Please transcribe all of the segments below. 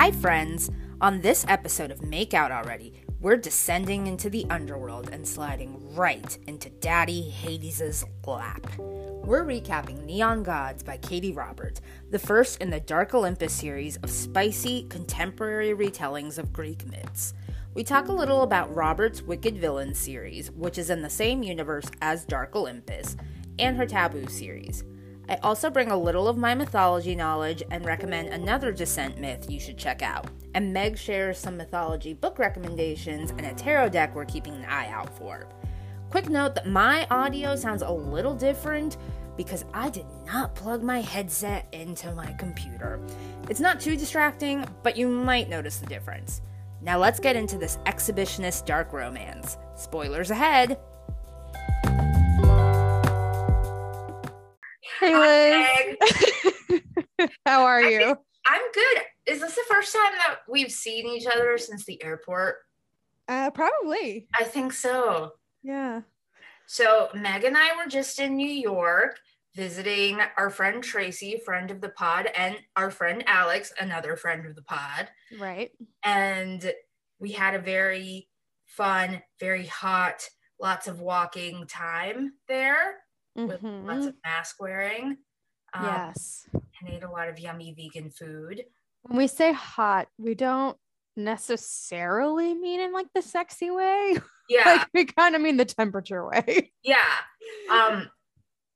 Hi, friends! On this episode of Make Out Already, we're descending into the underworld and sliding right into Daddy Hades' lap. We're recapping Neon Gods by Katee Roberts, the first in the Dark Olympus series of spicy, contemporary retellings of Greek myths. We talk a little about Robert's Wicked Villains series, which is in the same universe as Dark Olympus, and her Taboo series. I also bring a little of my mythology knowledge and recommend another Descent myth you should check out. And Meg shares some mythology book recommendations and a tarot deck we're keeping an eye out for. Quick note that my audio sounds a little different because I did not plug my headset into my computer. It's not too distracting, but you might notice the difference. Now let's get into this exhibitionist dark romance. Spoilers ahead! Hey Liz. How are you? I'm good. Is this the first time that we've seen each other since the airport? Uh probably. I think so. Yeah. So Meg and I were just in New York visiting our friend Tracy, friend of the pod, and our friend Alex, another friend of the pod. Right. And we had a very fun, very hot, lots of walking time there with Mhm. lots of mask wearing. Um, yes. And ate a lot of yummy vegan food. When we say hot, we don't necessarily mean in like the sexy way. Yeah. like we kind of mean the temperature way. yeah. Um,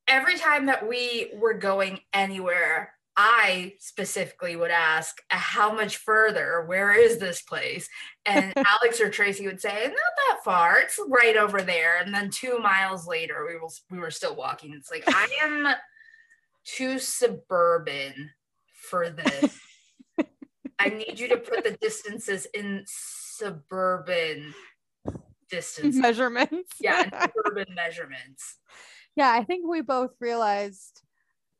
every time that we were going anywhere, I specifically would ask, uh, how much further? Where is this place? And Alex or Tracy would say, not that far. It's right over there. And then two miles later, we were, we were still walking. It's like, I am too suburban for this. I need you to put the distances in suburban distance. Measurements. Yeah, suburban measurements. yeah, I think we both realized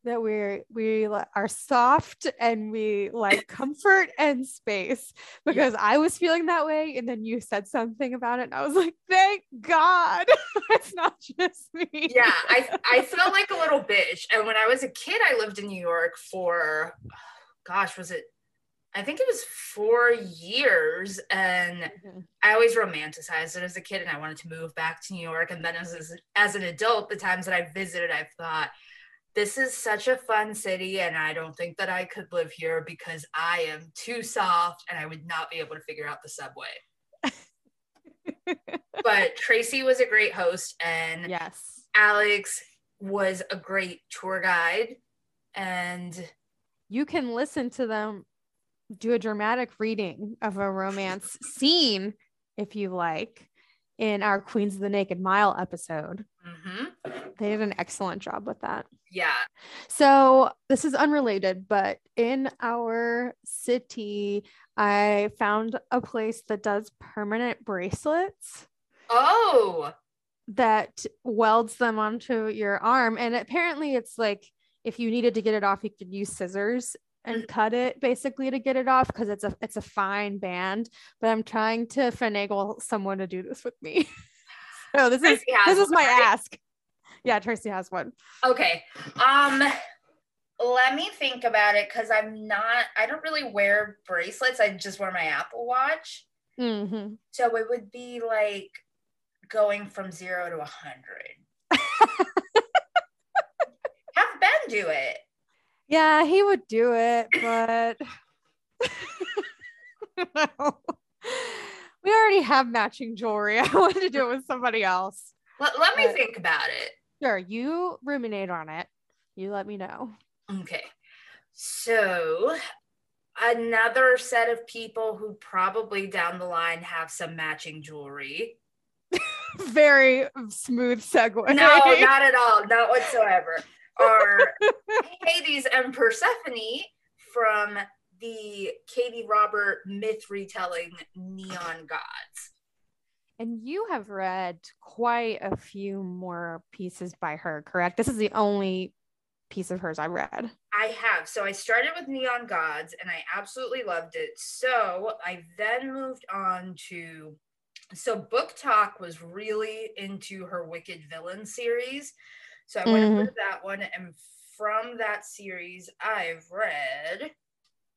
that we're we are soft and we like comfort and space. Because I was feeling that way and then you said something about it and I was like thank god it's not just me. Yeah I, I felt like a little bitch and when i was a kid i lived in new york for gosh was it i think it was four years and Mhm. i always romanticized it as a kid and i wanted to move back to new york and then as, as, as an adult the times that i visited i've thought this is such a fun city and i don't think that i could live here because i am too soft and i would not be able to figure out the subway but tracy was a great host and yes Alex was a great tour guide and you can listen to them do a dramatic reading of a romance scene if you like in our Queens of the Naked Mile episode. Mhm, They did an excellent job with that. yeah So, this is unrelated, but in our city, I found a place that does permanent bracelets oh that welds them onto your arm. And apparently, it's like if you needed to get it off, you could use scissors and Mhm. cut it basically to get it off because it's a it's a fine band. But I'm trying to finagle someone to do this with me. so this is Tracy has this is my right? ask. Yeah, Tracy has one. okay um let me think about it because i'm not i don't really wear bracelets i just wear my apple watch hmm so it would be like going from zero to a hundred have ben do it Yeah, he would do it, but we already have matching jewelry. I wanted to do it with somebody else. let, let me think about it Sure, you ruminate on it. You let me know. Okay. So, another set of people who probably down the line have some matching jewelry. Very smooth segue. No, not at all. Not whatsoever. Are Hades and Persephone from the Katee Robert myth retelling Neon Gods. and you have read quite a few more pieces by her, correct? This is the only piece of hers I read. I have. So I started with Neon Gods and I absolutely loved it. So I then moved on to so Book Talk was really into her Wicked Villain series. So I went Mhm. with that one and from that series I've read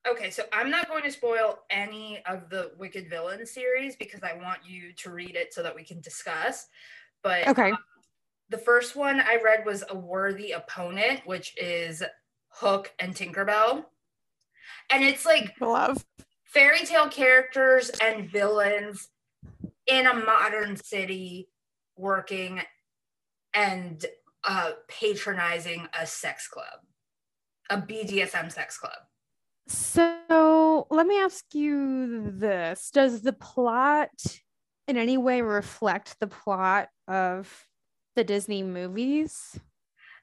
Okay, so I'm not going to spoil any of the Wicked Villain series because I want you to read it so that we can discuss. But Okay. um, the first one I read was A Worthy Opponent, which is Hook and Tinkerbell. And it's like Love. fairy tale characters and villains in a modern city working and uh, patronizing a sex club, a BDSM sex club. So let me ask you this Does the plot in any way reflect the plot of the Disney movies?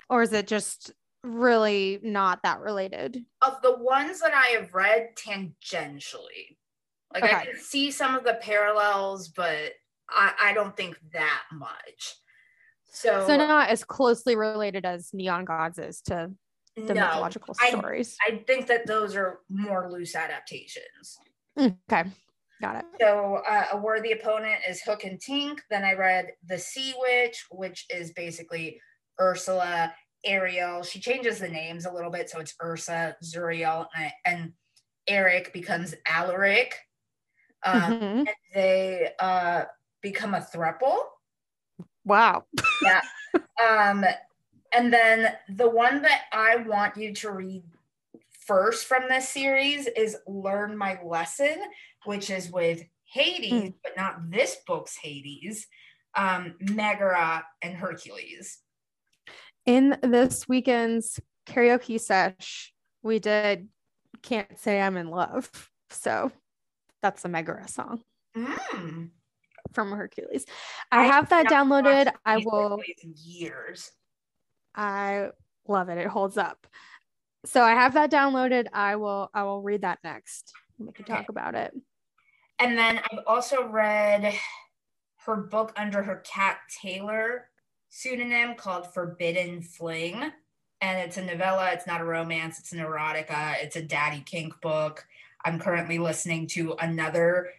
Or is it just really not that related? Of the ones that I have read tangentially, like I can see some of the parallels, but I, I don't think that much. So, So not as closely related as Neon Gods is to the no, mythological I- stories. I think that those are more loose adaptations. okay. Got it. So uh, a worthy opponent is Hook and Tink. Then I read The Sea Witch, which is basically Ursula, Ariel. She changes the names a little bit, so it's Ursa, Zuriel, and, and Eric becomes Alaric. Um, Mhm. and they uh, become a thruple. Wow. Yeah. Um, and then the one that I want you to read first from this series is Learn My Lesson, which is with Hades, Hmm. but not this book's Hades, um, Megara and Hercules. In this weekend's karaoke sesh, we did Can't Say I'm in Love. So that's a Megara song Mm. from Hercules. I have that downloaded. I will years. I love it. It holds up. So I have that downloaded. I will I will read that next. We can Okay. talk about it. And then I've also read her book under her Cat Taylor pseudonym called Forbidden Fling. And it's a novella, it's not a romance, it's an erotica, it's a daddy kink book. I'm currently listening to another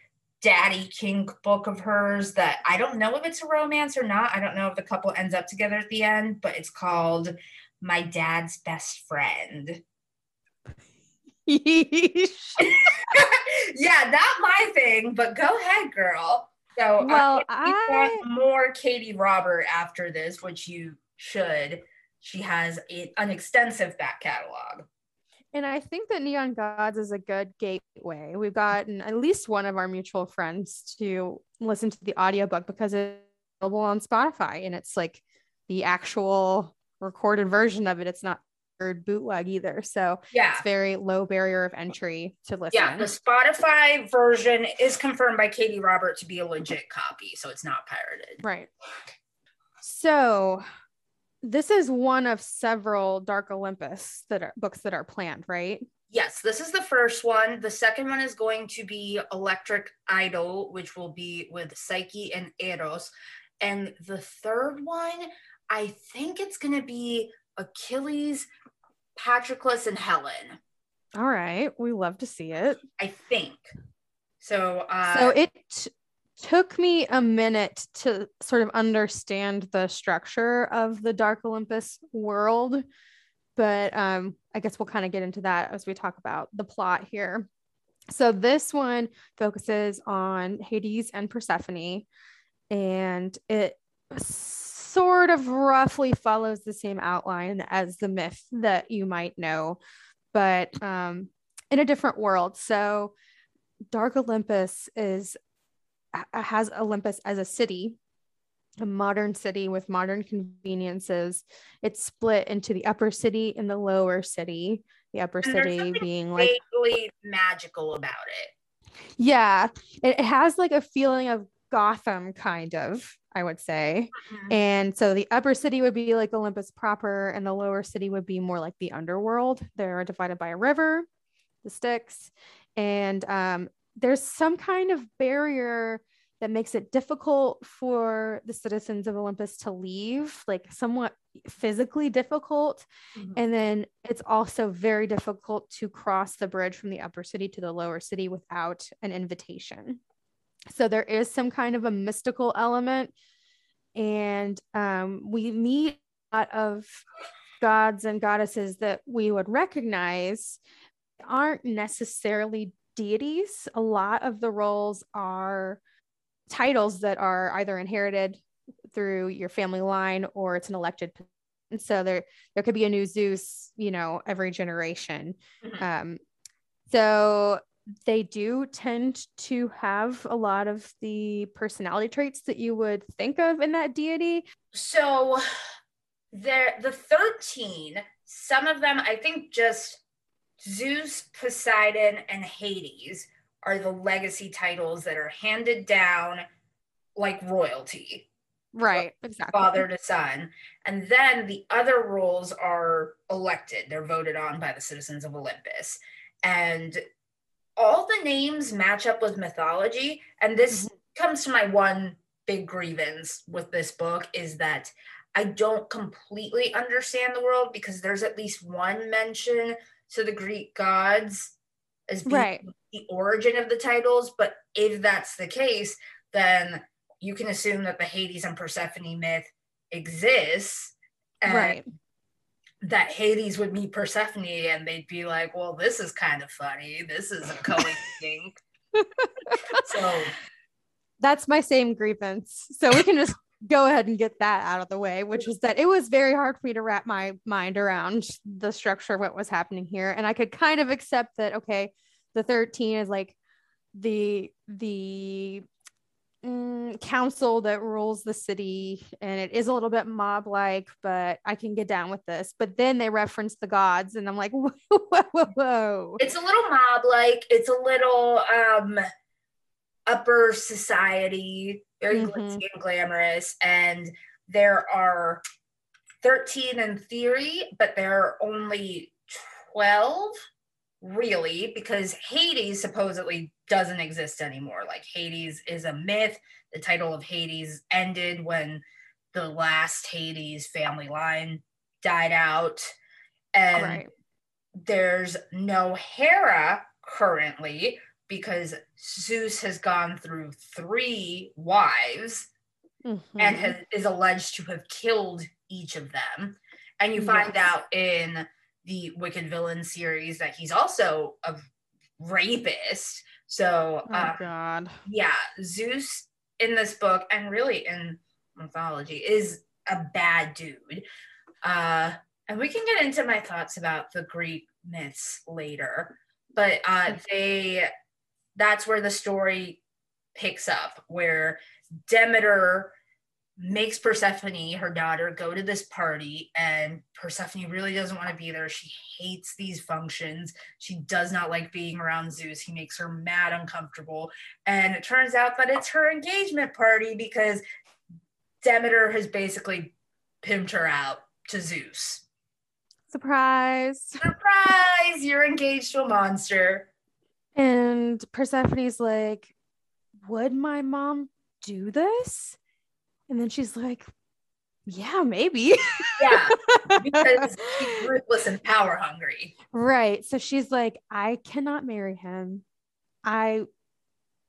daddy kink book of hers that I don't know if it's a romance or not. I don't know if the couple ends up together at the end, but it's called My Dad's Best Friend. Yeah, not my thing, but go ahead, girl. So, Well, uh, if you I- want more Katee Robert after this, which you should. She has a, an extensive back catalog. And I think that Neon Gods is a good gateway. We've gotten at least one of our mutual friends to listen to the audiobook because it's available on Spotify and it's like the actual recorded version of it. It's not third bootleg either. So Yeah. it's very low barrier of entry to listen. Yeah, the Spotify version is confirmed by Katee Robert to be a legit copy, so it's not pirated. Right. So this is one of several Dark Olympus that are books that are planned, right? Yes, this is the first one. The second one is going to be Electric Idol, which will be with Psyche and Eros. And the third one, I think it's going to be Achilles, Patroclus, and Helen. All right. We love to see it. I think. So, uh, so it took me a minute to sort of understand the structure of the Dark Olympus world, but um, I guess we'll kind of get into that as we talk about the plot here. So this one focuses on Hades and Persephone, and it sort of roughly follows the same outline as the myth that you might know, but um, in a different world. So Dark Olympus is has Olympus as a city, a modern city with modern conveniences. It's split into the upper city and the lower city. The upper And city being like vaguely magical about it. yeah, it, has like a feeling of Gotham kind of, I would say. And so the upper city would be like Olympus proper, and the lower city would be more like the underworld. They're divided by a river, the Styx, and um, there's some kind of barrier that makes it difficult for the citizens of Olympus to leave, like somewhat physically difficult. Mhm. And then it's also very difficult to cross the bridge from the upper city to the lower city without an invitation. So there is some kind of a mystical element. And um, we meet a lot of gods and goddesses that we would recognize, aren't necessarily deities. A lot of the roles are titles that are either inherited through your family line or it's an elected and so there there could be a new zeus you know every generation mm-hmm. um so they do tend to have a lot of the personality traits that you would think of in that deity so there the 13 some of them i think just zeus poseidon and hades are the legacy titles that are handed down like royalty. Right exactly. father to son. And then the other roles are elected. They're voted on by the citizens of olympus. And all the names match up with mythology. And this mm-hmm. comes to my one big grievance with this book is that i don't completely understand the world because there's at least one mention to the greek gods as being right. the origin of the titles but if that's the case then you can assume that the Hades and Persephone myth exists. And right. That Hades would meet Persephone and they'd be like, well, this is kind of funny. This is a coincidence. so that's my same grievance. So we can just go ahead and get that out of the way, which is that it was very hard for me to wrap my mind around the structure of what was happening here. And I could kind of accept that, okay, the 13 is like the the mm, council that rules the city and it is a little bit mob like but i can get down with this but then they reference the gods and i'm like whoa whoa, whoa, whoa. it's a little mob like it's a little um upper society very mm-hmm. glitzy and glamorous and there are 13 in theory but there are only 12 really because hades supposedly doesn't exist anymore. Like Hades is a myth. The title of Hades ended when the last Hades family line died out. And right. there's no Hera currently because Zeus has gone through three wives mm-hmm. and has, is alleged to have killed each of them. And you find yes. out in the Wicked Villain series that he's also a rapist so, oh, uh, God. yeah, Zeus in this book and really in mythology is a bad dude. Uh, and we can get into my thoughts about the Greek myths later, but uh, they that's where the story picks up, where Demeter makes Persephone, her daughter, go to this party, and Persephone really doesn't want to be there. She hates these functions. She does not like being around Zeus. He makes her mad uncomfortable. And it turns out that it's her engagement party because Demeter has basically pimped her out to Zeus. Surprise. Surprise! You're engaged to a monster. And Persephone's like, Would my mom do this? And then she's like, yeah, maybe. yeah, because she's ruthless and power hungry. Right. So she's like, I cannot marry him. I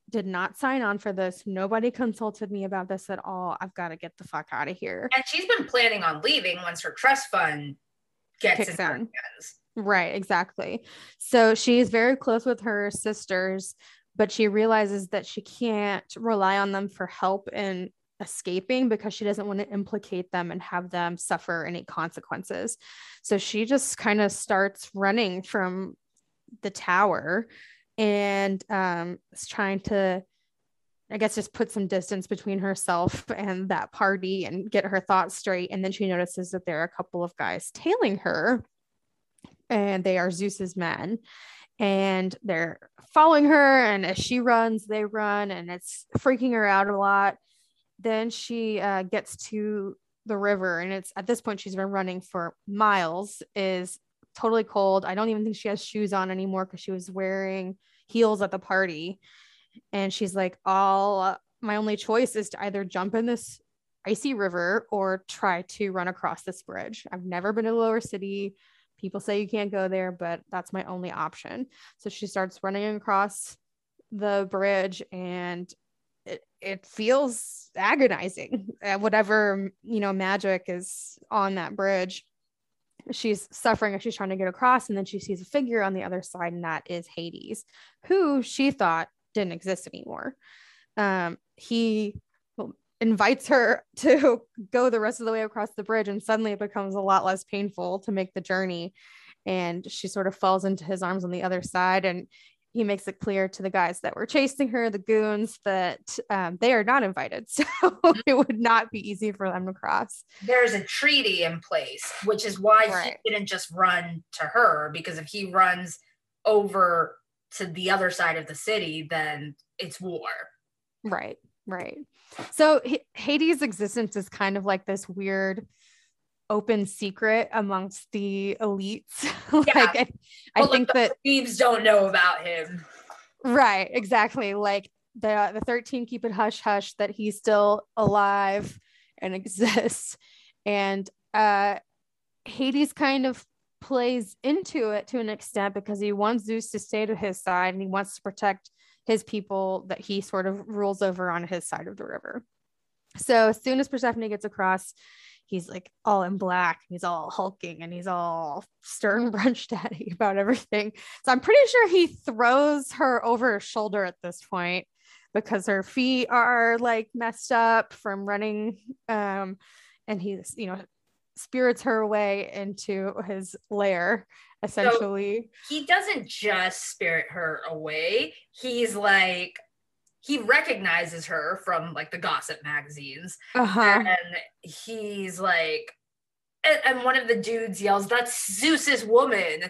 did not sign on for this. Nobody consulted me about this at all. I've got to get the fuck out of here. And she's been planning on leaving once her trust fund gets in hands. Right, exactly. So she's very close with her sisters, but she realizes that she can't rely on them for help in escaping because she doesn't want to implicate them and have them suffer any consequences. So she just kind of starts running from the tower and um, is trying to, I guess, just put some distance between herself and that party and get her thoughts straight. And then she notices that there are a couple of guys tailing her, and they are Zeus's men. And they're following her, and as she runs, they run, and it's freaking her out a lot. Then she uh, gets to the river and it's at this point she's been running for miles is totally cold. I don't even think she has shoes on anymore because she was wearing heels at the party. And she's like all my only choice is to either jump in this icy river or try to run across this bridge. I've never been to the lower city people say you can't go there but that's my only option so she starts running across the bridge and it, it feels agonizing whatever you know magic is on that bridge she's suffering as she's trying to get across. And then she sees a figure on the other side, and that is Hades, who she thought didn't exist anymore. Um, he invites her to go the rest of the way across the bridge, and suddenly it becomes a lot less painful to make the journey. And she sort of falls into his arms on the other side, and he makes it clear to the guys that were chasing her, the goons, that um, they are not invited. So it would not be easy for them to cross. There's a treaty in place, which is why right. he didn't just run to her, because if he runs over to the other side of the city, then it's war. Right, right. So Hades' existence is kind of like this weird open secret amongst the elites. like yeah. I, I well, think that the thieves don't know about him. Right, exactly. Like the the 13 keep it hush hush that he's still alive and exists. And uh Hades kind of plays into it to an extent because he wants Zeus to stay to his side and he wants to protect his people that he sort of rules over on his side of the river. So as soon as Persephone gets across, he's like all in black, he's all hulking and he's all stern brunch daddy about everything. So I'm pretty sure he throws her over his shoulder at this point because her feet are like messed up from running. Um, and he's, you know, spirits her away into his lair essentially. so he doesn't just spirit her away. He's like he recognizes her from like the gossip magazines. Uh-huh. and he's like and, and, one of the dudes yells that's zeus's woman.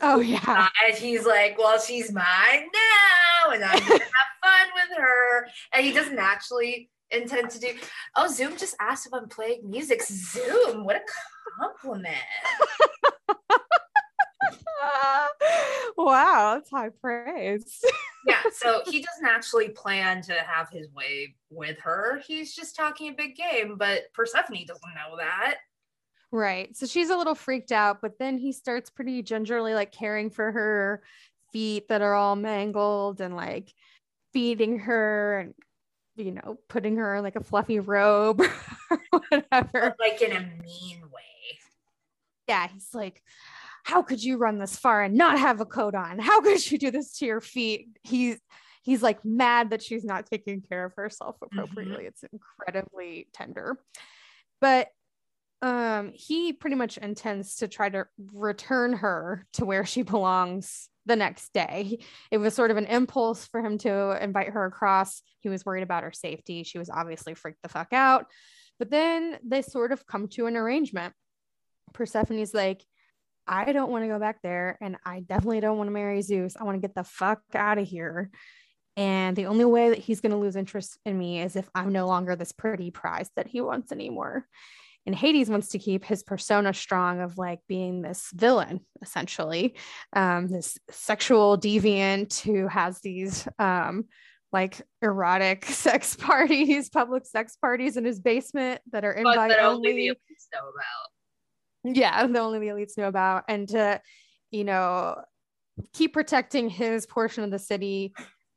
Oh yeah. Uh, and he's like well she's mine now and i'm gonna have fun with her. And he doesn't actually intend to do oh zoom just asked if i'm playing music zoom what a compliment wow, that's high praise. yeah, so he doesn't actually plan to have his way with her. He's just talking a big game, but Persephone doesn't know that. Right. So she's a little freaked out, but then he starts pretty gingerly like caring for her feet that are all mangled and like feeding her and you know, putting her in like a fluffy robe or whatever. Like in a mean way. Yeah, he's like, how could you run this far and not have a coat on? How could you do this to your feet? He's he's like mad that she's not taking care of herself mm-hmm. appropriately. Mm-hmm. It's incredibly tender. But um he pretty much intends to try to return her to where she belongs the next day. It was sort of an impulse for him to invite her across. He was worried about her safety. She was obviously freaked the fuck out. But then they sort of come to an arrangement. Persephone's like, I don't want to go back there. And I definitely don't want to marry Zeus. I want to get the fuck out of here. And the only way that he's going to lose interest in me is if I'm no longer this pretty prize that he wants anymore. And Hades wants to keep his persona strong of like being this villain, essentially, um, this sexual deviant who has these um, like erotic sex parties, public sex parties in his basement that are invite only. only know about yeah the only the elites know about and to you know keep protecting his portion of the city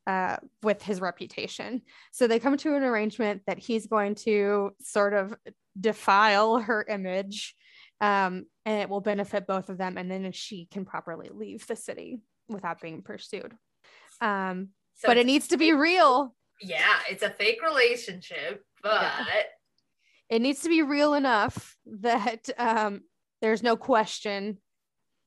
uh, with his reputation. So they come to an arrangement that he's going to sort of defile her image um, and it will benefit both of them and then she can properly leave the city without being pursued. Um, so but it needs to be real. Yeah it's a fake relationship but yeah. it needs to be real enough that um, there's no question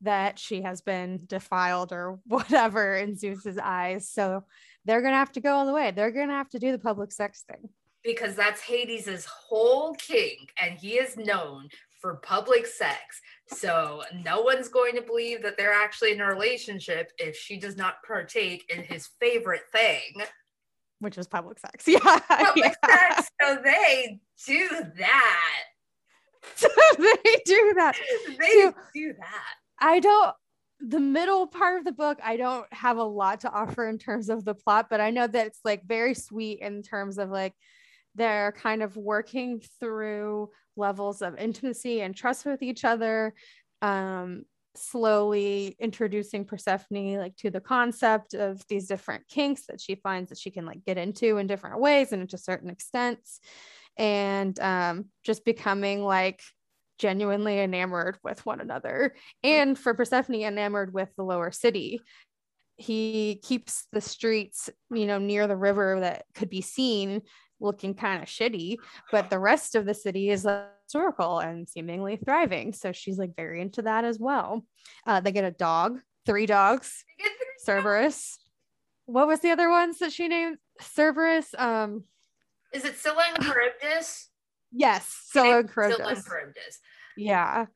that she has been defiled or whatever in Zeus's eyes. So they're gonna have to go all the way. They're gonna have to do the public sex thing. Because that's Hades's whole kink, and he is known for public sex. So no one's going to believe that they're actually in a relationship if she does not partake in his favorite thing. Which is public sex. Yeah. Public yeah. sex. So they do that. So they do that. They do that. I don't the middle part of the book, I don't have a lot to offer in terms of the plot, but I know that it's like very sweet in terms of like they're kind of working through levels of intimacy and trust with each other. Um, slowly introducing Persephone like to the concept of these different kinks that she finds that she can like get into in different ways and to certain extents and um, just becoming like genuinely enamored with one another. And for persephone enamored with the lower city. He keeps the streets you know near the river that could be seen looking kind of shitty but the rest of the city is historical and seemingly thriving. So she's like very into that as well. Uh, they get a dog three dogs. Cerberus. What was the other ones that she named? Cerberus um is it Scylla and Charybdis? Yes, Scylla and Scylla and Charybdis. Yeah.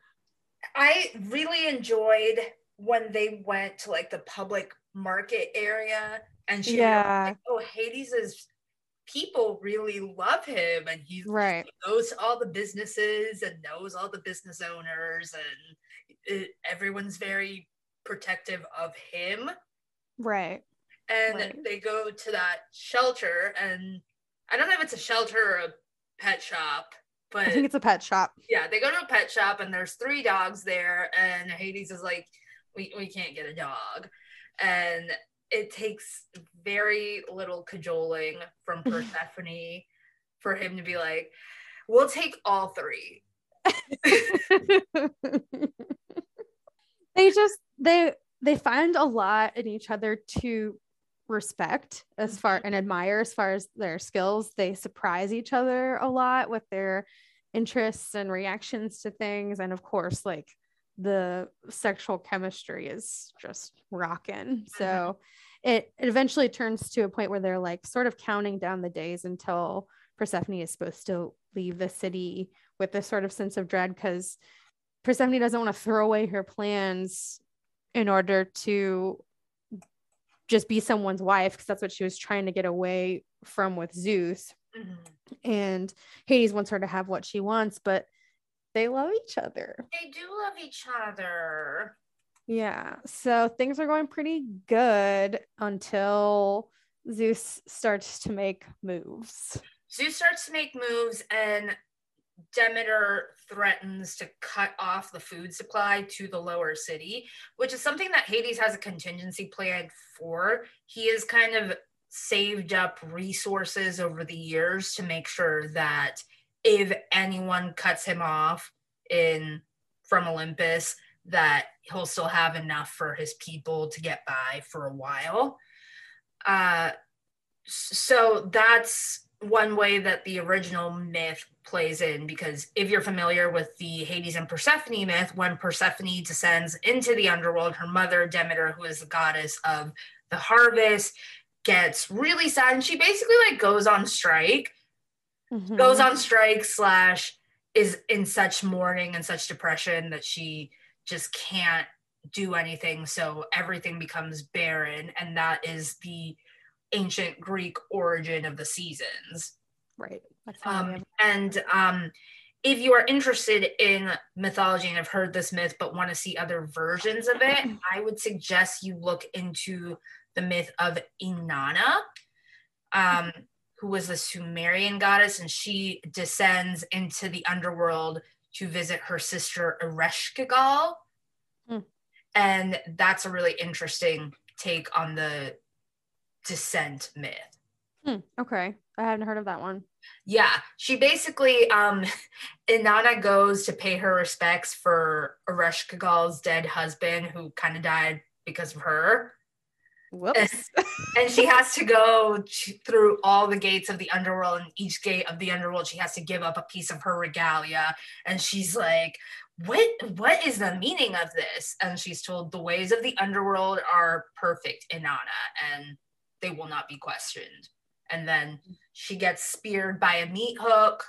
I really enjoyed when they went to like the public market area and she Yeah. like, oh Hades' people really love him and he Right. to all the businesses and knows all the business owners and it, everyone's very protective of him Right. and Right. they go to that shelter and I don't know if it's a shelter or a pet shop but I think it's a pet shop. yeah, they go to a pet shop and there's three dogs there, and Hades is like, we, we can't get a dog. And it takes very little cajoling from Persephone for him to be like, we'll take all three. they just they they find a lot in each other to respect as far mm-hmm. and admire as far as their skills. They surprise each other a lot with their interests and reactions to things. And of course like the sexual chemistry is just rocking mm-hmm. so it, it eventually turns to a point where they're like sort of counting down the days until persephone is supposed to leave the city with this sort of sense of dread because Persephone doesn't want to throw away her plans in order to just be someone's wife because that's what she was trying to get away from with Zeus. Mhm. And Hades wants her to have what she wants, but they love each other. They do love each other. Yeah. So things are going pretty good until Zeus starts to make moves. Zeus starts to make moves, and Demeter threatens to cut off the food supply to the lower city, which is something that Hades has a contingency plan for. He has kind of saved up resources over the years to make sure that if anyone cuts him off in from Olympus, that he'll still have enough for his people to get by for a while. Uh, so that's one way that the original myth plays in because if you're familiar with the Hades and Persephone myth, when Persephone descends into the underworld, her mother Demeter, who is the goddess of the harvest, gets really sad and she basically like goes on strike, Mhm. goes on strike slash is in such mourning and such depression that she just can't do anything. So everything becomes barren, and that is the ancient Greek origin of the seasons. right. That's how we Um, and um, if you are interested in mythology and have heard this myth but want to see other versions of it, I would suggest you look into the myth of Inanna, um, who was the Sumerian goddess, and she descends into the underworld to visit her sister Ereshkigal. Hmm. And that's a really interesting take on the descent myth. Hmm, okay. I hadn't heard of that one. Yeah, she basically um Inanna goes to pay her respects for Ereshkigal's dead husband who kind of died because of her. Whoops. And she has to go through all the gates of the underworld and each gate of the underworld she has to give up a piece of her regalia and she's like what what is the meaning of this? And she's told the ways of the underworld are perfect, Inanna, and they will not be questioned. And then she gets speared by a meat hook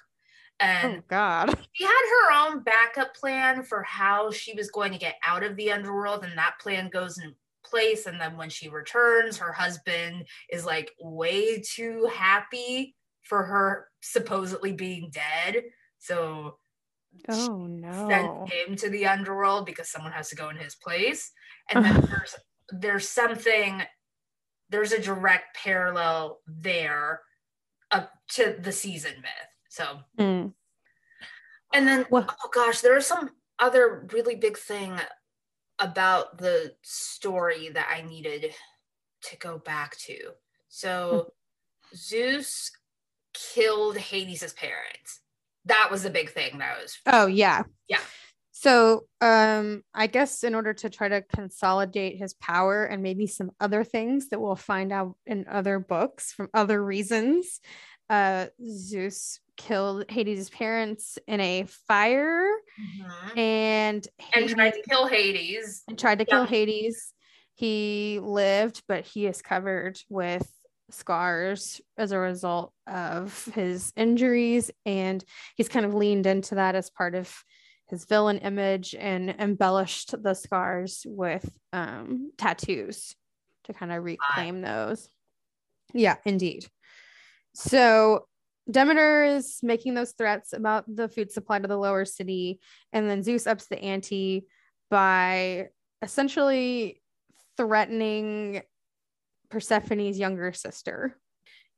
and oh God. she had her own backup plan for how she was going to get out of the underworld and that plan goes in place and then when she returns her husband is like way too happy for her supposedly being dead so Oh no. sends him to the underworld because someone has to go in his place and then there's there's something there's a direct parallel there to the season myth so Mm. and then, Well- oh gosh, there was some other really big thing about the story that I needed to go back to. So, Zeus killed Hades' parents, that was the big thing that was Oh yeah. Yeah. So um I guess in order to try to consolidate his power and maybe some other things that we'll find out in other books from other reasons, uh Zeus killed Hades' parents in a fire Mhm. and and tried to kill hades and tried to kill Hades. He lived, but he is covered with scars as a result of his injuries. And he's kind of leaned into that as part of his villain image and embellished the scars with um, tattoos to kind of reclaim those. Yeah, indeed. So Demeter is making those threats about the food supply to the lower city, and then Zeus ups the ante by essentially threatening Persephone's younger sister.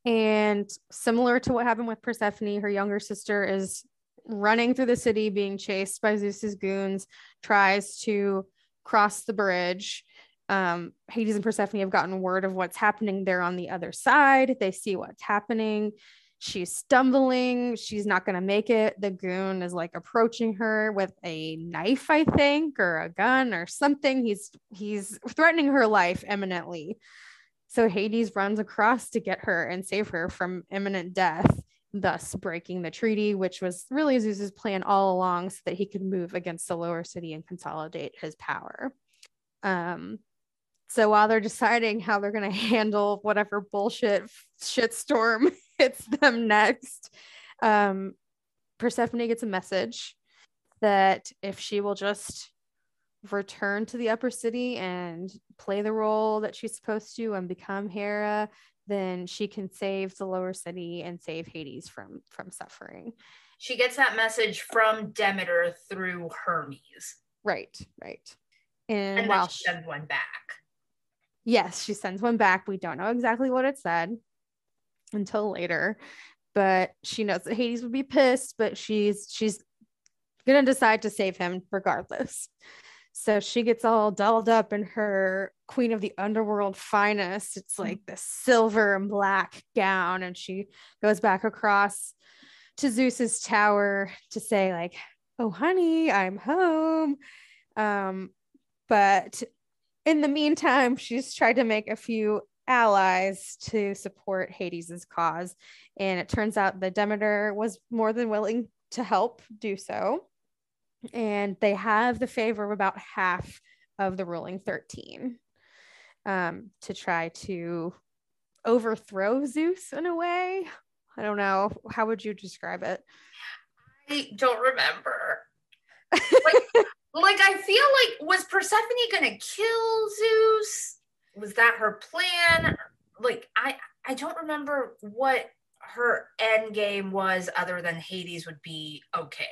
And similar to what happened with Persephone, her younger sister is running through the city being chased by Zeus's goons, tries to cross the bridge. Um, Hades and Persephone have gotten word of what's happening there on the other side. They see what's happening. She's stumbling. She's not going to make it. The goon is like approaching her with a knife, I think, or a gun or something. He's he's threatening her life imminently. So Hades runs across to get her and save her from imminent death, thus breaking the treaty, which was really Zeus's plan all along, so that he could move against the lower city and consolidate his power. Um, so while they're deciding how they're going to handle whatever bullshit shitstorm hits them next, um, Persephone gets a message that if she will just return to the upper city and play the role that she's supposed to and become Hera, then she can save the lower city and save Hades from from suffering. she gets that message from demeter through hermes Right, right. And, and while she- sends one back yes, she sends one back. We don't know exactly what it said until later, but she knows that Hades would be pissed, but she's she's gonna decide to save him regardless. So she gets all dolled up in her Queen of the Underworld finest. It's like the silver and black gown, and she goes back across to Zeus's tower to say, like, "Oh, honey, I'm home." Um, but in the meantime, she's tried to make a few allies to support Hades's cause, and it turns out the Demeter was more than willing to help do so. And they have the favor of about half of the ruling 13 um, to try to overthrow Zeus in a way. I don't know. How would you describe it? i don't remember like, like i feel like was persephone gonna kill zeus was that her plan like i i don't remember what her end game was other than hades would be okay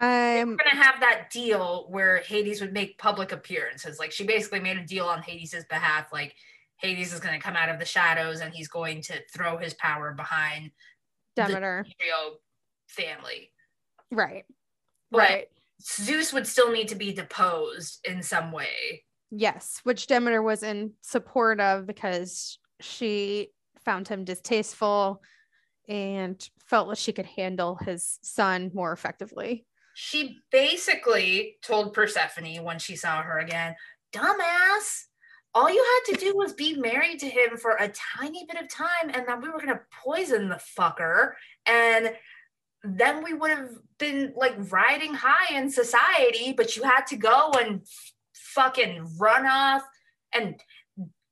I'm um, we're gonna have that deal where Hades would make public appearances. Like she basically made a deal on Hades' behalf. Like Hades is gonna come out of the shadows and he's going to throw his power behind Demeter. the family. Right. But Right. Zeus would still need to be deposed in some way. Yes, which Demeter was in support of because she found him distasteful and felt that she could handle his son more effectively. She basically told Persephone when she saw her again, dumbass. All you had to do was be married to him for a tiny bit of time, and then we were gonna poison the fucker, and then we would have been like riding high in society. But you had to go and fucking run off and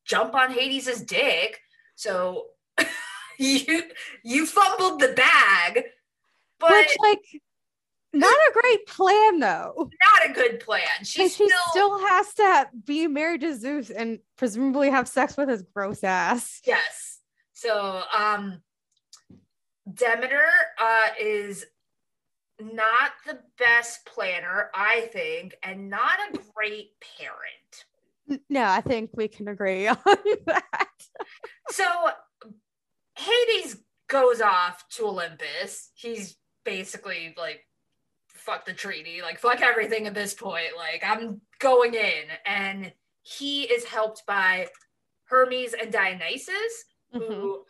jump on Hades's dick. So you you fumbled the bag, but Which, like, not a great plan though. not a good plan. She still, she still has to be married to Zeus and presumably have sex with his gross ass. yes. So um Demeter uh is not the best planner, I think, and not a great parent. No, I think we can agree on that. So Hades goes off to Olympus. He's basically like fuck the treaty, like fuck everything at this point. Like I'm going in and he is helped by Hermes and Dionysus Mhm. who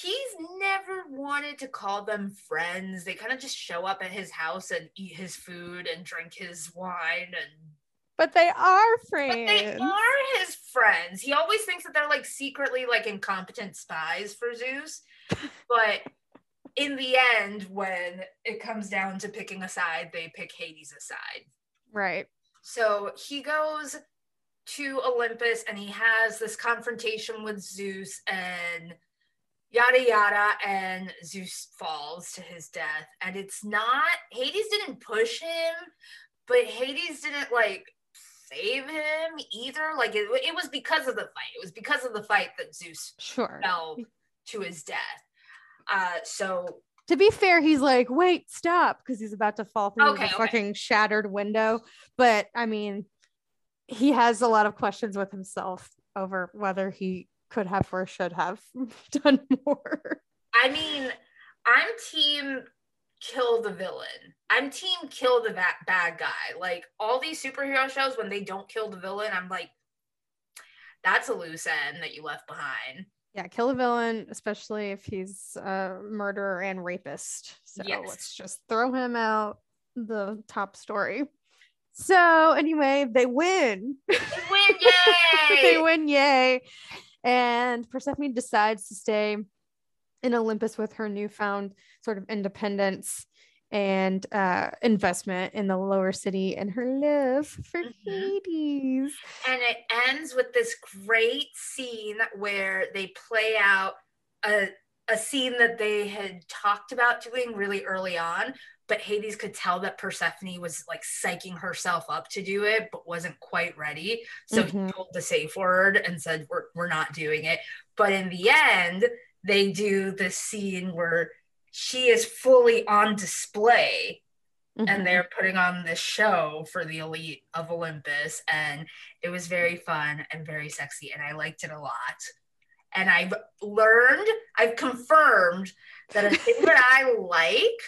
he's never wanted to call them friends. They kind of just show up at his house and eat his food and drink his wine and but they are friends. but they are his friends. He always thinks that they're like secretly like incompetent spies for Zeus. but in the end, when it comes down to picking a side, they pick Hades' side. Right. So he goes to Olympus and he has this confrontation with Zeus and yada yada and Zeus falls to his death and it's not Hades didn't push him but Hades didn't like save him either like it, it was because of the fight it was because of the fight that Zeus Sure. fell to his death uh so To be fair, he's like, wait, stop, because he's about to fall through Okay, the okay. fucking shattered window. But I mean, he has a lot of questions with himself over whether he could have or should have done more. I mean, I'm team kill the villain. I'm team kill the va- bad guy. Like all these superhero shows, when they don't kill the villain, I'm like, that's a loose end that you left behind. Yeah, kill the villain, especially if he's a murderer and rapist. So Yes. let's just throw him out the top story. So anyway, they win. They win, yay! they win, yay. And Persephone decides to stay in Olympus with her newfound sort of independence and uh, investment in the lower city and her love for Mhm. Hades. And it ends with this great scene where they play out a, a scene that they had talked about doing really early on, but Hades could tell that Persephone was like psyching herself up to do it, but wasn't quite ready. So Mhm. he told the safe word and said, we're, we're not doing it. But in the end, they do the scene where she is fully on display Mhm. and they're putting on this show for the elite of Olympus, and it was very fun and very sexy, and I liked it a lot. And I've learned, I've confirmed that a thing that I like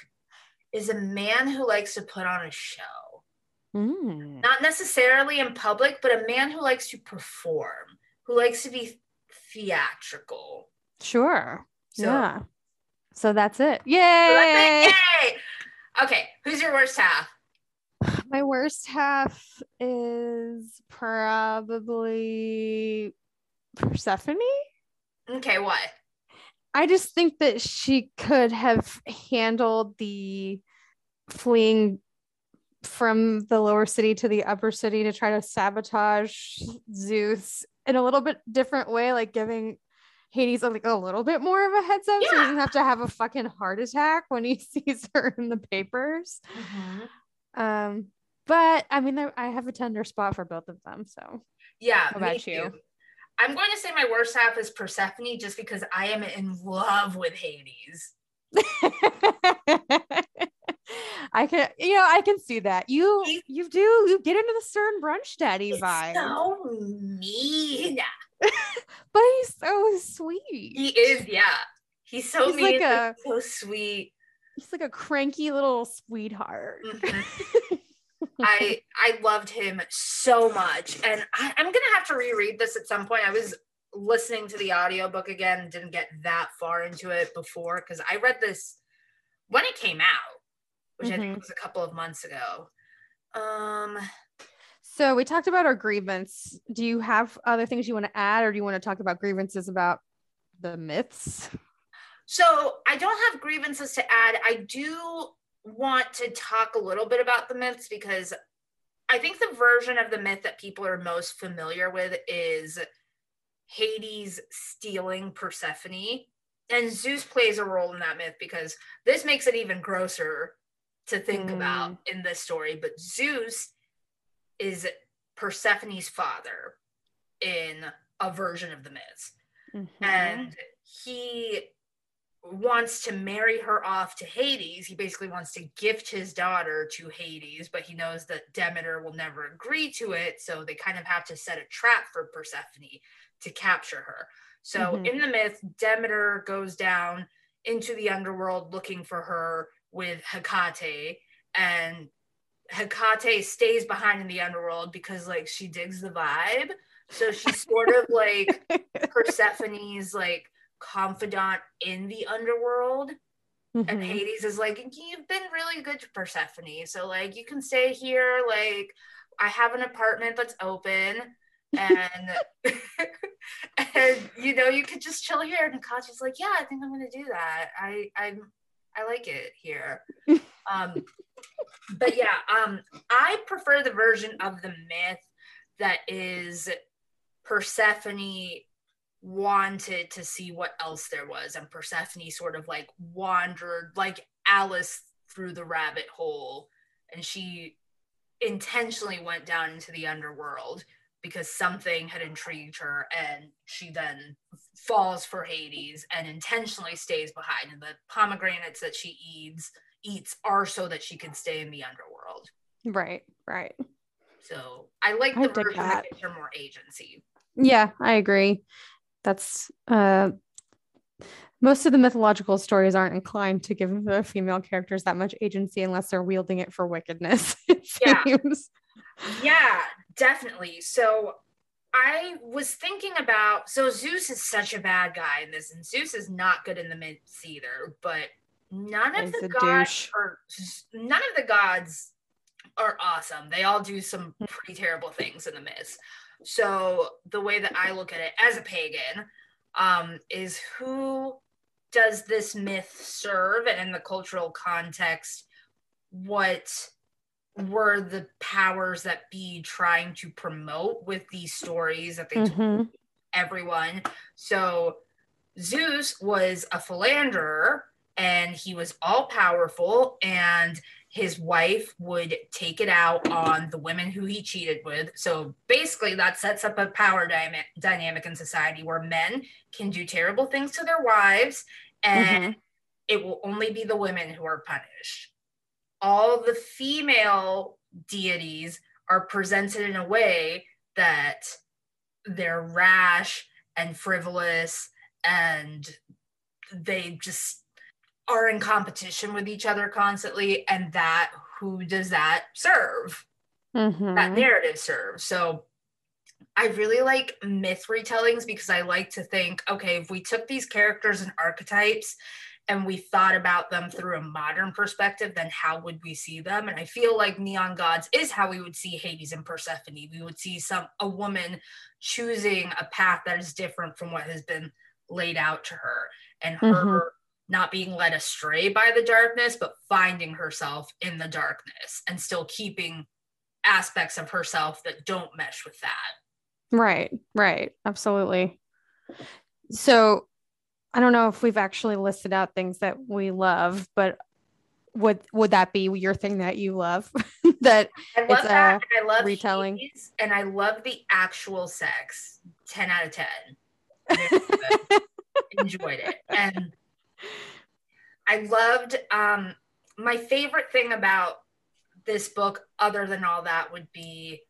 is a man who likes to put on a show. Mm. Not necessarily in public, but a man who likes to perform, who likes to be theatrical. Sure. So, yeah. So that's it. Yay. that's it. Yay! Okay, who's your worst half? My worst half is probably Persephone. Okay, what? I just think that she could have handled the fleeing from the lower city to the upper city to try to sabotage Zeus in a little bit different way, like giving Hades like a little bit more of a heads up so he doesn't have to have a fucking heart attack when he sees her in the papers. Um, but I mean, I have a tender spot for both of them. So Yeah. How about you? too. I'm going to say my worst half is Persephone just because I am in love with Hades. I can, you know, I can see that. You, you do, you get into the Stern Brunch Daddy He's vibe, so mean. but he's so sweet. He is, yeah. He's so He's mean, like a- so sweet. He's like a cranky little sweetheart. Mhm. I I loved him so much, and I, I'm gonna have to reread this at some point. I was listening to the audiobook again, didn't get that far into it before because I read this when it came out, which I Mhm. think was a couple of months ago. Um, So we talked about our grievance. Do you have other things you want to add, or do you want to talk about grievances about the myths? so I don't have grievances to add. I do want to talk a little bit about the myths because I think the version of the myth that people are most familiar with is Hades stealing Persephone. And Zeus plays a role in that myth because this makes it even grosser to think Mm. about in this story. But Zeus is Persephone's father in a version of the myths Mhm. and he wants to marry her off to Hades. He basically wants to gift his daughter to Hades, but he knows that Demeter will never agree to it. So they kind of have to set a trap for Persephone to capture her. So Mhm. in the myth, Demeter goes down into the underworld looking for her with Hecate, and Hecate stays behind in the underworld because like she digs the vibe. So she's sort of like Persephone's like confidant in the underworld. And Mhm. Hades is like, you've been really good to Persephone. So like you can stay here. Like I have an apartment that's open. And and you know, you could just chill here. And Katya's like, Yeah, I think I'm gonna do that. I I I like it here. um but yeah, um I prefer the version of the myth that is Persephone wanted to see what else there was, and Persephone sort of like wandered like Alice through the rabbit hole, and she intentionally went down into the underworld because something had intrigued her, and she then falls for Hades and intentionally stays behind. And the pomegranates that she eats eats are so that she can stay in the underworld. Right, right. So I like I the version that. gives her more agency. Yeah, I agree. That's uh most of the mythological stories aren't inclined to give the female characters that much agency unless they're wielding it for wickedness. It Yeah. seems. Yeah, definitely. So I was thinking about so Zeus is such a bad guy in this, and Zeus is not good in the myths either, but none of He's the gods are none of the gods are awesome. They all do some pretty terrible things in the myths. So the way that I look at it as a pagan um, is who does this myth serve, and in the cultural context, what were the powers that be trying to promote with these stories that they told Mhm. everyone. So Zeus was a philanderer and he was all powerful and his wife would take it out on the women who he cheated with. So basically that sets up a power dyma- dynamic in society where men can do terrible things to their wives and Mhm. it will only be the women who are punished. All the female deities are presented in a way that they're rash and frivolous and they just are in competition with each other constantly and that who does that serve that Mhm. narrative serves so i really like myth retellings because i like to think okay if we took these characters and archetypes and we thought about them through a modern perspective then how would we see them and i feel like neon gods is how we would see hades and persephone we would see some a woman choosing a path that is different from what has been laid out to her and her Mhm. Not being led astray by the darkness but finding herself in the darkness and still keeping aspects of herself that don't mesh with that Right, right. Absolutely. So I don't know if we've actually listed out things that we love, but would would that be your thing that you love? that I love It's uh, that. and I love retelling. And I love the actual sex. 10 out of 10. Enjoyed it. And I loved um my favorite thing about this book, other than all that, would be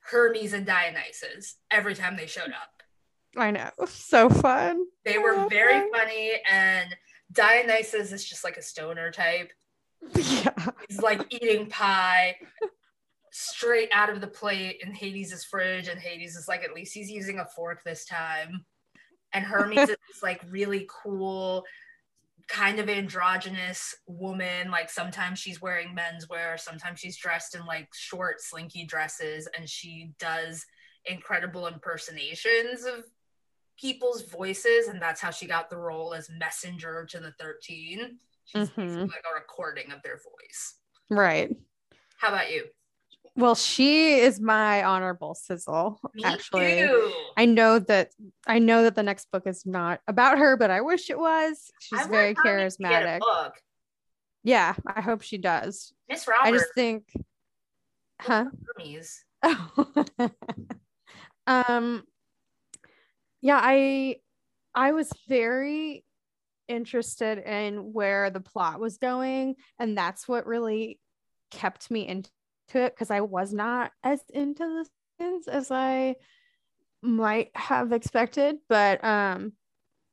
Hermes and Dionysus every time they showed up. I know. So fun. They were very funny, and Dionysus is just like a stoner type. Yeah. He's like eating pie straight out of the plate in Hades' fridge, and Hades is like, at least he's using a fork this time. And Hermes is like really cool, kind of androgynous woman. Like sometimes she's wearing menswear, sometimes she's dressed in like short, slinky dresses, and she does incredible impersonations of people's voices, and that's how she got the role as messenger to the 13. She's Mhm. like a recording of their voice. Right. How about you? Well, she is my honorable sizzle. Me actually. too. I know that I know that the next book is not about her, but I wish it was. She's very Hermes to get a charismatic. book. Yeah, I hope she does. Miss I just think huh? Hermes. um yeah, I I was very interested in where the plot was going and that's what really kept me into it because I was not as into the skins as I might have expected, but um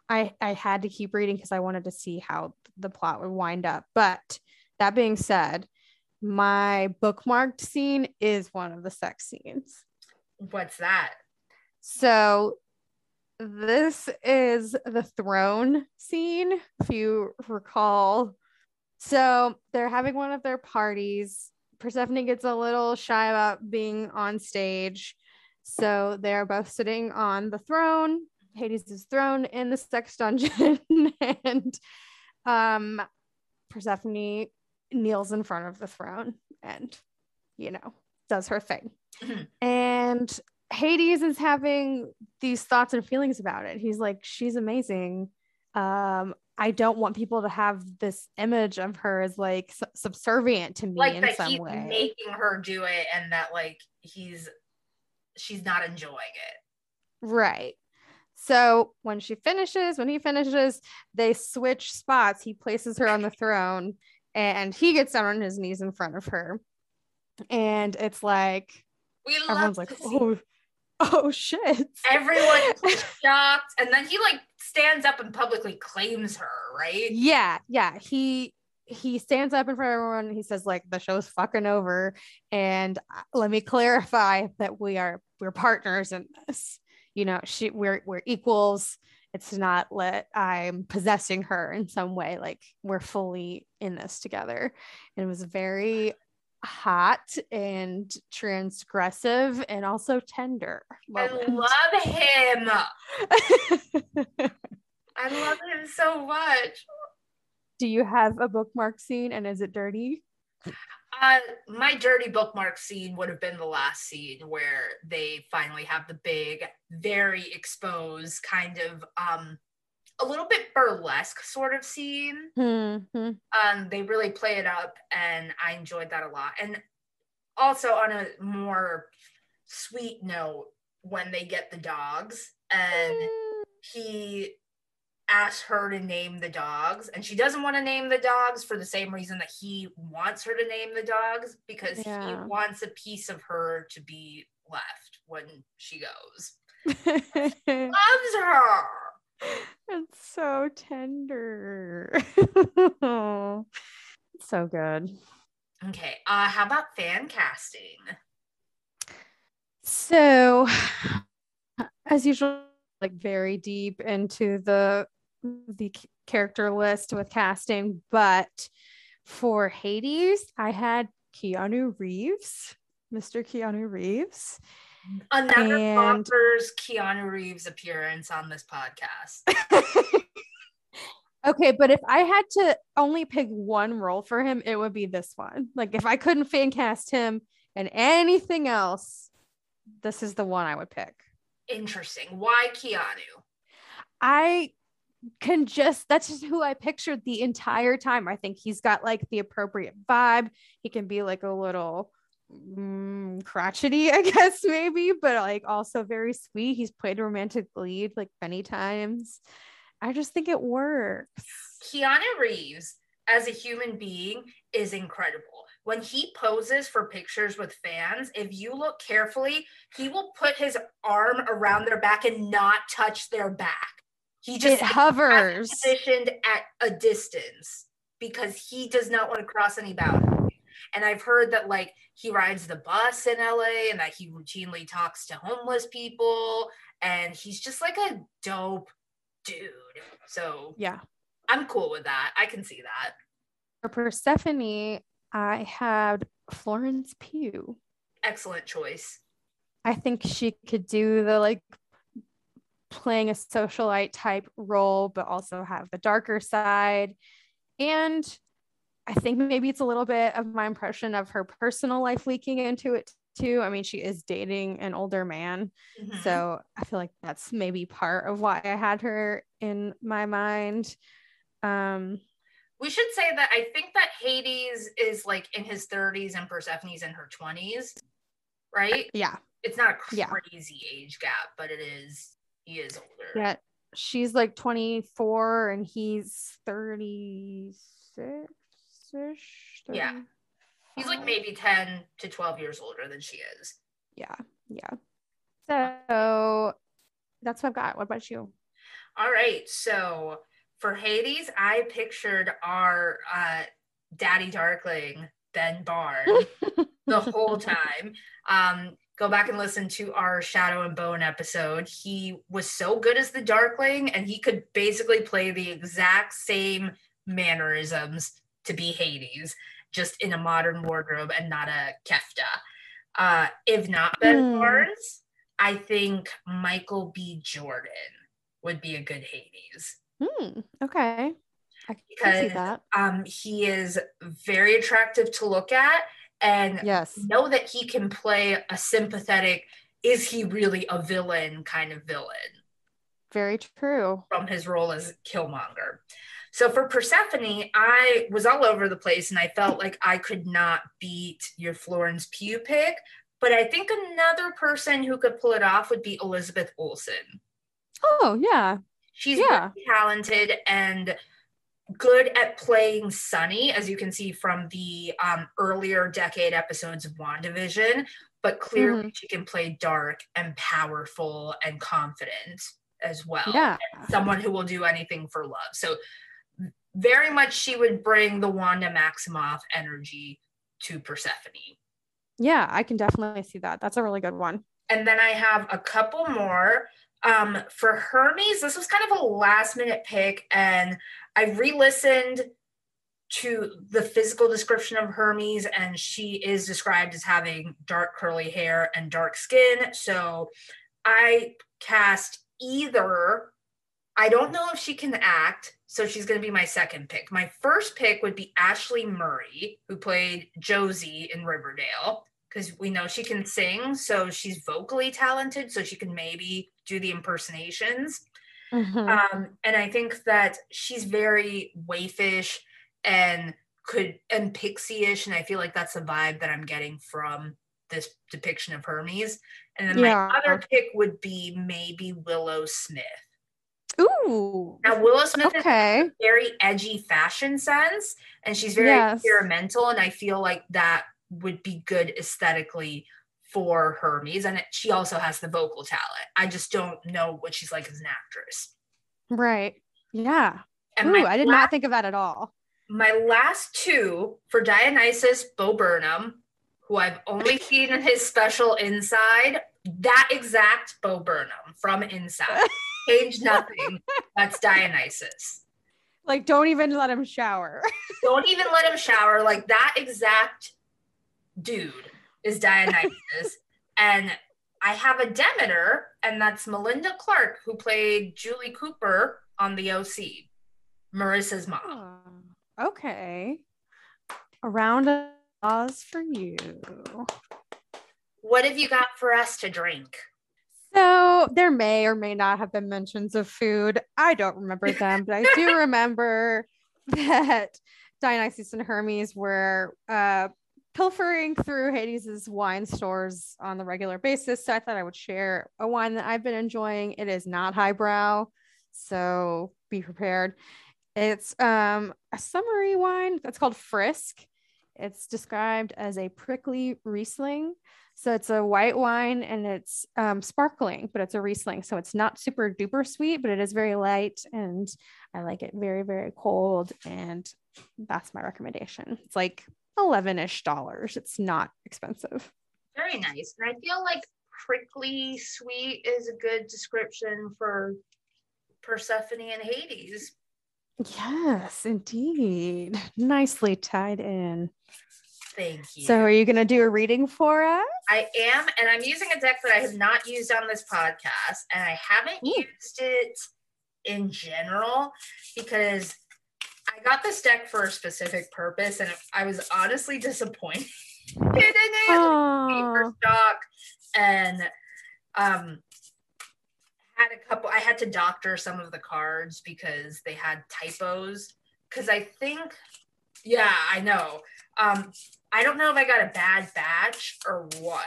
I I had to keep reading because I wanted to see how the plot would wind up. But that being said, my bookmarked scene is one of the sex scenes. What's that? So this is the throne scene, if you recall. So they're having one of their parties. Persephone gets a little shy about being on stage. So they're both sitting on the throne. Hades' throne in the sex dungeon. and um Persephone kneels in front of the throne and, you know, does her thing. Mhm. And Hades is having these thoughts and feelings about it. He's like, she's amazing. Um, I don't want people to have this image of her as like subservient to me like in some way. making her do it and that like he's she's not enjoying it. Right. So when she finishes, when he finishes, they switch spots. He places her on the throne and he gets down on his knees in front of her. And it's like We love everyone's like, oh, oh shit. everyone shocked and then he like stands up and publicly claims her, right? Yeah, yeah. He he stands up in front of everyone. and He says like the show's fucking over, and uh, let me clarify that we are we're partners in this. You know, she we're we're equals. It's not let I'm possessing her in some way. Like we're fully in this together. And it was very hot and transgressive and also tender. I love him. I love him so much. Do you have a bookmark scene and is it dirty? Uh, my dirty bookmark scene would have been the last scene where they finally have the big, very exposed kind of um a little bit burlesque sort of scene. Hmm. Um, they really play it up, and I enjoyed that a lot. And also on a more sweet note, when they get the dogs and he asks her to name the dogs and she doesn't want to name the dogs for the same reason that he wants her to name the dogs because Yeah. he wants a piece of her to be left when she goes loves her so tender. so good. okay uh how about fan casting So, as usual, like very deep into the the character list with casting, but for Hades, I had Keanu Reeves, Mr. Keanu Reeves. Another And- bonkers keanu reeves appearance on this podcast okay, but if I had to only pick one role for him, it would be this one. Like if I couldn't fan cast him and anything else, this is the one I would pick. interesting why keanu I can just that's just who I pictured the entire time. I think he's got like the appropriate vibe. He can be like a little mm, crotchety, I guess, maybe, but like also very sweet. He's played romantic lead like many times. I just think it works. Keanu Reeves, as a human being, is incredible. When he poses for pictures with fans, if you look carefully, he will put his arm around their back and not touch their back. He just has hovers. positioned at a distance because he does not want to cross any boundaries. And I've heard that like he rides the bus in LA and that he routinely talks to homeless people and he's just like a dope dude. So Yeah. I'm cool with that. I can see that. For Persephone, I had Florence Pugh. Excellent choice. I think she could do the like playing a socialite type role, but also have the darker side. And I think maybe it's a little bit of my impression of her personal life leaking into it too. I mean, she is dating an older man. Mhm. So I feel like that's maybe part of why I had her in my mind. Um, we should say that I think that Hades is like in his 30s and Persephone's in her 20s, right? yeah. It's not a Yeah. crazy age gap, but it is, he is older. Yeah. She's like 24 and he's 36 ish. Yeah. He's like maybe 10 to 12 years older than she is. Yeah. Yeah. So that's what I've got. What about you? All right. So for Hades, I pictured our uh, daddy darkling, Ben Barnes, the whole time. Um, go back and listen to our Shadow and Bone episode. He was so good as the Darkling, and he could basically play the exact same mannerisms to be Hades, just in a modern wardrobe and not a kefta. Uh, if not Ben Hmm. Barnes, I think Michael B. Jordan would be a good Hades. Hmm, okay. I can see Because- that. Um, he is very attractive to look at, and Yes. know that he can play a sympathetic, is he really a villain kind of villain Very true. from his role as Killmonger. So for Persephone, I was all over the place and I felt like I could not beat your Florence Pugh pick. But I think another person who could pull it off would be Elizabeth Olsen. Oh, yeah. She's Yeah. very talented and good at playing Sunny, as you can see from the um, earlier decade episodes of WandaVision. But clearly, Mm-hmm. she can play dark and powerful and confident as well. Yeah. Someone who will do anything for love. So, very much she would bring the Wanda Maximoff energy to Persephone. Yeah, I can definitely see that. That's a really good one. And then I have a couple more. Um, for Hermes, this was kind of a last minute pick, and I re listened to the physical description of Hermes, and she is described as having dark curly hair and dark skin. So I cast either, I don't know if she can act, so she's going to be my second pick. My first pick would be Ashley Murray, who played Josie in Riverdale because we know she can sing, so she's vocally talented, so she can maybe do the impersonations. Mhm. Um, and I think that she's very waifish and could and pixie-ish, and I feel like that's the vibe that I'm getting from this depiction of Hermes. And then Yeah. my other pick would be maybe Willow Smith. Ooh. Now Willow Smith Okay. very edgy fashion sense and she's very Yes. experimental and i feel like that would be good aesthetically for hermes and she also has the vocal talent i just don't know what she's like as an actress Right. Yeah. and Ooh, I did la- not think of that at all. my last two for dionysus bo burnham who i've only seen in his special inside that exact bo burnham from inside change nothing that's dionysus Like, don't even let him shower. Don't even let him shower. Like that exact dude is Dionysus. and I have a Demeter, and that's Melinda Clarke, who played Julie Cooper on the OC, Marissa's mom. Oh, okay. A round of applause for you. What have you got for us to drink? So there may or may not have been mentions of food. I don't remember them, but I do remember that Dionysus and Hermes were uh, pilfering through Hades's wine stores on the regular basis. So I thought I would share a wine that I've been enjoying. It is not highbrow, so be prepared. It's um, a summery wine that's called Frisk. It's described as a prickly Riesling. So it's a white wine and it's um, sparkling, but it's a Riesling. So it's not super duper sweet, but it is very light and I like it very, very cold. And that's my recommendation. It's like 11 ish dollars. It's not expensive. Very nice. And I feel like prickly sweet is a good description for Persephone and Hades. Yes, indeed. Nicely tied in. Thank you. So are you going to do a reading for us? I am, and I'm using a deck that I have not used on this podcast, and I haven't Ooh. used it in general because I got this deck for a specific purpose, and I was honestly disappointed in it. Paper Oh, stock, and um, had a couple. I had to doctor some of the cards because they had typos. Because I think, yeah, I know. Um, I don't know if I got a bad batch or what,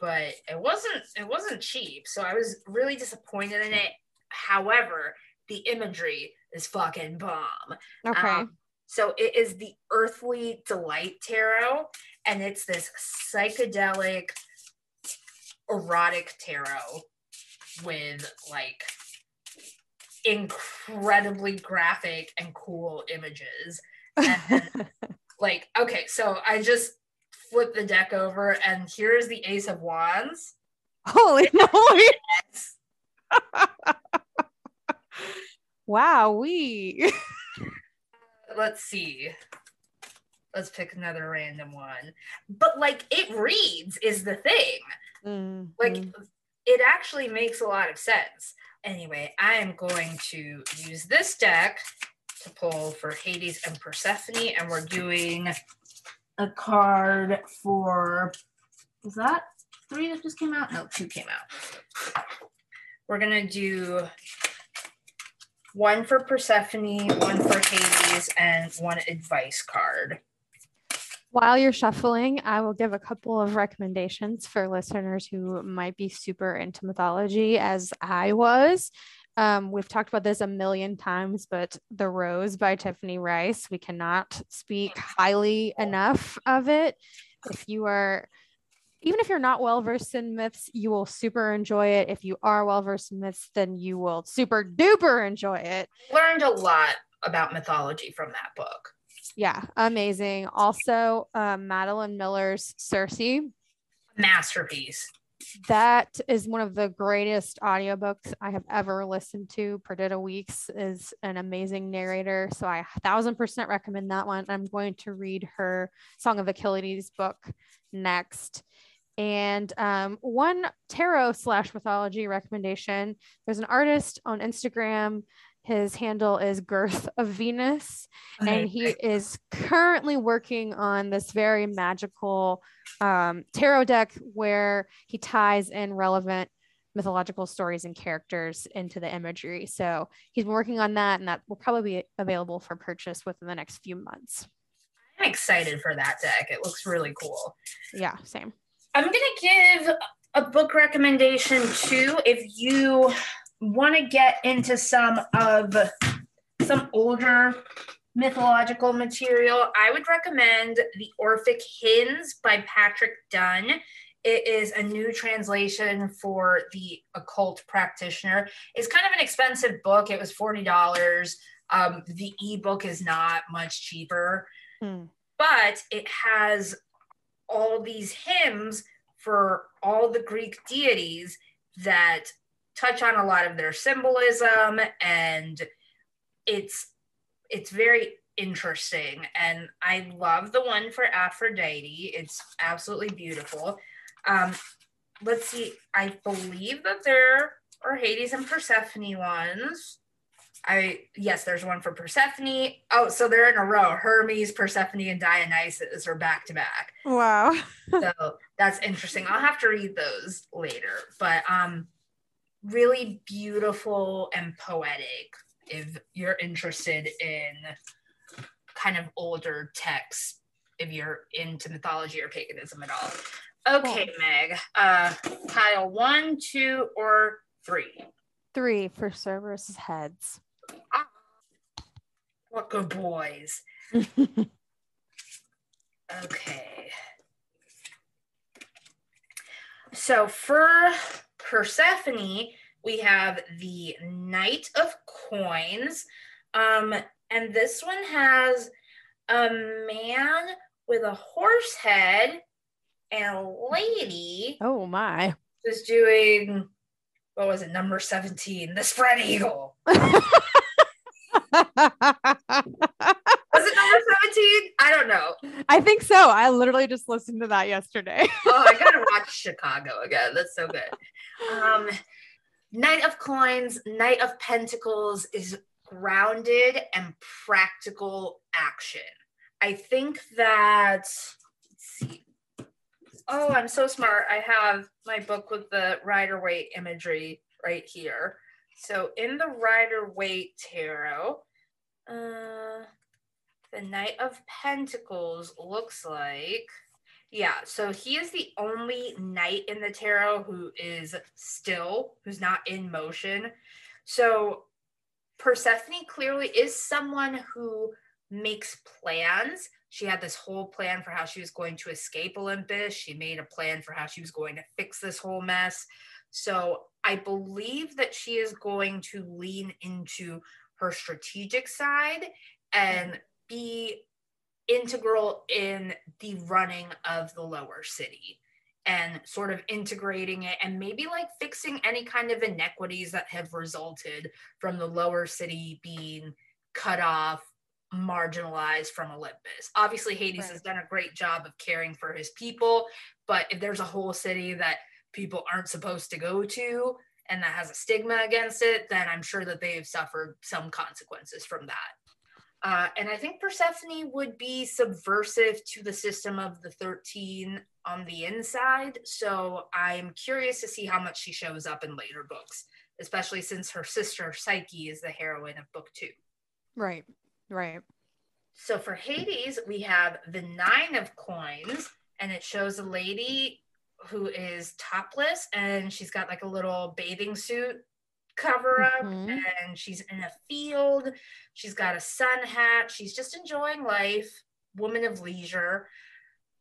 but it wasn't it wasn't cheap. So I was really disappointed in it. However, the imagery is fucking bomb. okay. Um, so it is the Earthly Delight Tarot, and it's this psychedelic erotic tarot with like incredibly graphic and cool images. And like, okay, so I just flip the deck over, and here's the Ace of Wands. Holy moly. wow, we. Let's see. Let's pick another random one. But like it reads is the thing. Mm, Like it actually makes a lot of sense. Anyway, I am going to use this deck to pull for Hades and Persephone, and we're doing a card for is that three that just came out? No, two came out. We're gonna do one for Persephone, one for Hades, and one advice card. While you're shuffling, I will give a couple of recommendations for listeners who might be super into mythology, as I was. Um, we've talked about this a million times, but The Rose by Tiffany Reisz, we cannot speak highly enough of it. If you are, even if you're not well versed in myths, you will super enjoy it. If you are well versed in myths, then you will super duper enjoy it. Learned a lot about mythology from that book. Yeah, amazing. Also, um, Madeline Miller's Circe. Masterpiece. That is one of the greatest audiobooks I have ever listened to. Perdita Weeks is an amazing narrator. So I thousand percent recommend that one. I'm going to read her Song of Achilles book next. And um, one tarot slash mythology recommendation there's an artist on Instagram. His handle is Girth of Venus and he is currently working on this very magical um, tarot deck where he ties in relevant mythological stories and characters into the imagery. So he's been working on that, and that will probably be available for purchase within the next few months. I'm excited for that deck. It looks really cool. Yeah, same. I'm going to give a book recommendation too if you want to get into some of some older mythological material. I would recommend The Orphic Hymns by Patrick Dunn. It is a new translation for the occult practitioner. It's kind of an expensive book. It was $40. Um, the ebook is not much cheaper Hmm. but it has all these hymns for all the Greek deities that touch on a lot of their symbolism and it's it's very interesting and I love the one for Aphrodite. It's absolutely beautiful. Um let's see. I believe that there are Hades and Persephone ones. I yes, there's one for Persephone. Oh, so they're in a row. Hermes, Persephone, and Dionysus are back to back. Wow. So that's interesting. I'll have to read those later. But um really beautiful and poetic if you're interested in kind of older texts, if you're into mythology or paganism at all. Okay, Meg. Uh Kyle, one, two, or three. Three for Cerberus' heads. What good boys. Okay. So for Persephone, we have the Knight of Coins. Um, and this one has a man with a horse head and a lady oh my. who's doing what was it, number 17, the spread eagle. Was it number 17? I don't know. I think so. I literally just listened to that yesterday. oh, I gotta watch Chicago again. That's so good. Um, Knight of Coins, Knight of Pentacles is grounded and practical action. I think that, let's see. Oh, I'm so smart. I have my book with the Rider Waite imagery right here. So in the Rider Waite Tarot, uh, the Knight of Pentacles looks like yeah, so he is the only knight in the tarot who is still, who's not in motion. So Persephone clearly is someone who makes plans. She had this whole plan for how she was going to escape Olympus. She made a plan for how she was going to fix this whole mess. So I believe that she is going to lean into her strategic side and hmm. Be integral in the running of the lower city and sort of integrating it and maybe like fixing any kind of inequities that have resulted from the lower city being cut off marginalized from Olympus. Obviously, Hades right. has done a great job of caring for his people, but if there's a whole city that people aren't supposed to go to and that has a stigma against it, then I'm sure that they've suffered some consequences from that. Uh, and I think Persephone would be subversive to the system of the 13 on the inside. So I'm curious to see how much she shows up in later books, especially since her sister Psyche is the heroine of book two. Right, right. So for Hades, we have the nine of coins, and it shows a lady who is topless and she's got like a little bathing suit cover up mm-hmm. and she's in a field. She's got a sun hat. She's just enjoying life, woman of leisure.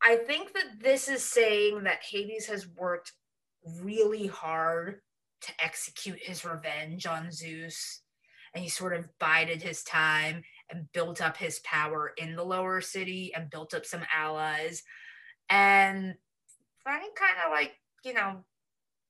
I think that this is saying that Hades has worked really hard to execute his revenge on Zeus. And he sort of bided his time and built up his power in the lower city and built up some allies. And he kind of like, you know,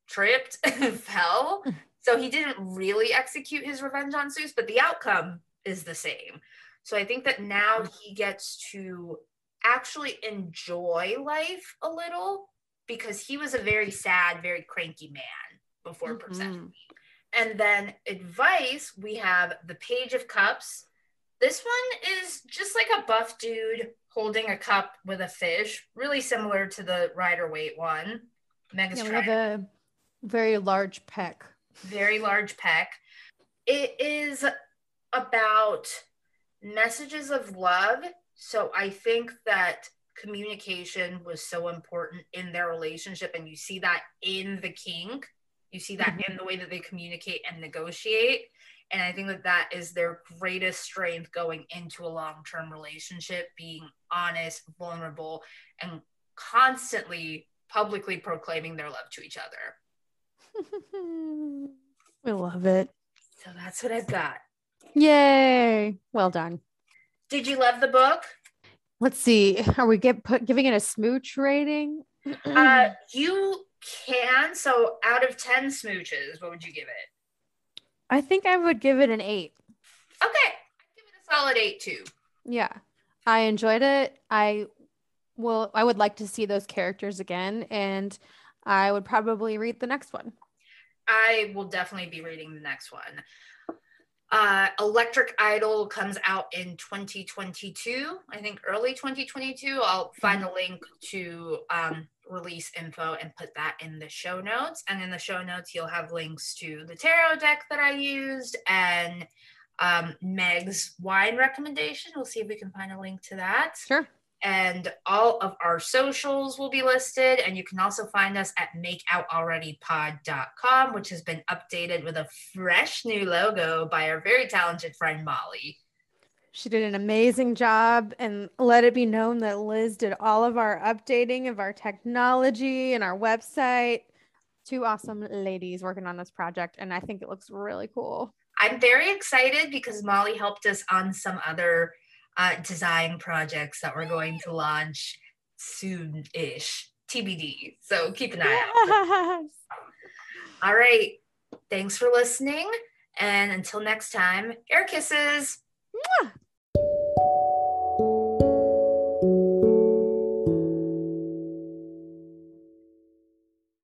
tripped and fell. So he didn't really execute his revenge on Zeus, but the outcome is the same. So I think that now he gets to actually enjoy life a little because he was a very sad, very cranky man before mm-hmm. Persephone. And then advice, we have the Page of Cups. This one is just like a buff dude holding a cup with a fish, really similar to the Rider Waite one. Megas yeah, we have a very large peck. Very large peck. It is about messages of love so I think that communication was so important in their relationship. And you see that in the king. you see that mm-hmm. in the way that they communicate and negotiate. And I think that that is their greatest strength going into a long term relationship, being honest, vulnerable, and constantly publicly proclaiming their love to each other. we love it. So that's what I've got. Yay. Well done. Did you love the book? Let's see. Are we get put giving it a smooch rating? uh, you can. So out of 10 smooches, what would you give it? I think I would give it an eight. Okay. I'd give it a solid eight too. Yeah. I enjoyed it. I will I would like to see those characters again and I would probably read the next one. I will definitely be reading the next one. Uh, Electric Idol comes out in 2022, I think early 2022. I'll find the link to um, release info and put that in the show notes. And in the show notes, you'll have links to the tarot deck that I used and um, Meg's wine recommendation. We'll see if we can find a link to that. Sure and all of our socials will be listed. And you can also find us at makeoutalreadypod.com, which has been updated with a fresh new logo by our very talented friend Molly. She did an amazing job, and let it be known that Liz did all of our updating of our technology and our website. Two awesome ladies working on this project, and I think it looks really cool. I'm very excited because Molly helped us on some other uh, design projects that we're going to launch soon ish. TBD. So keep an eye out. All right. Thanks for listening. And until next time, air kisses. Mwah!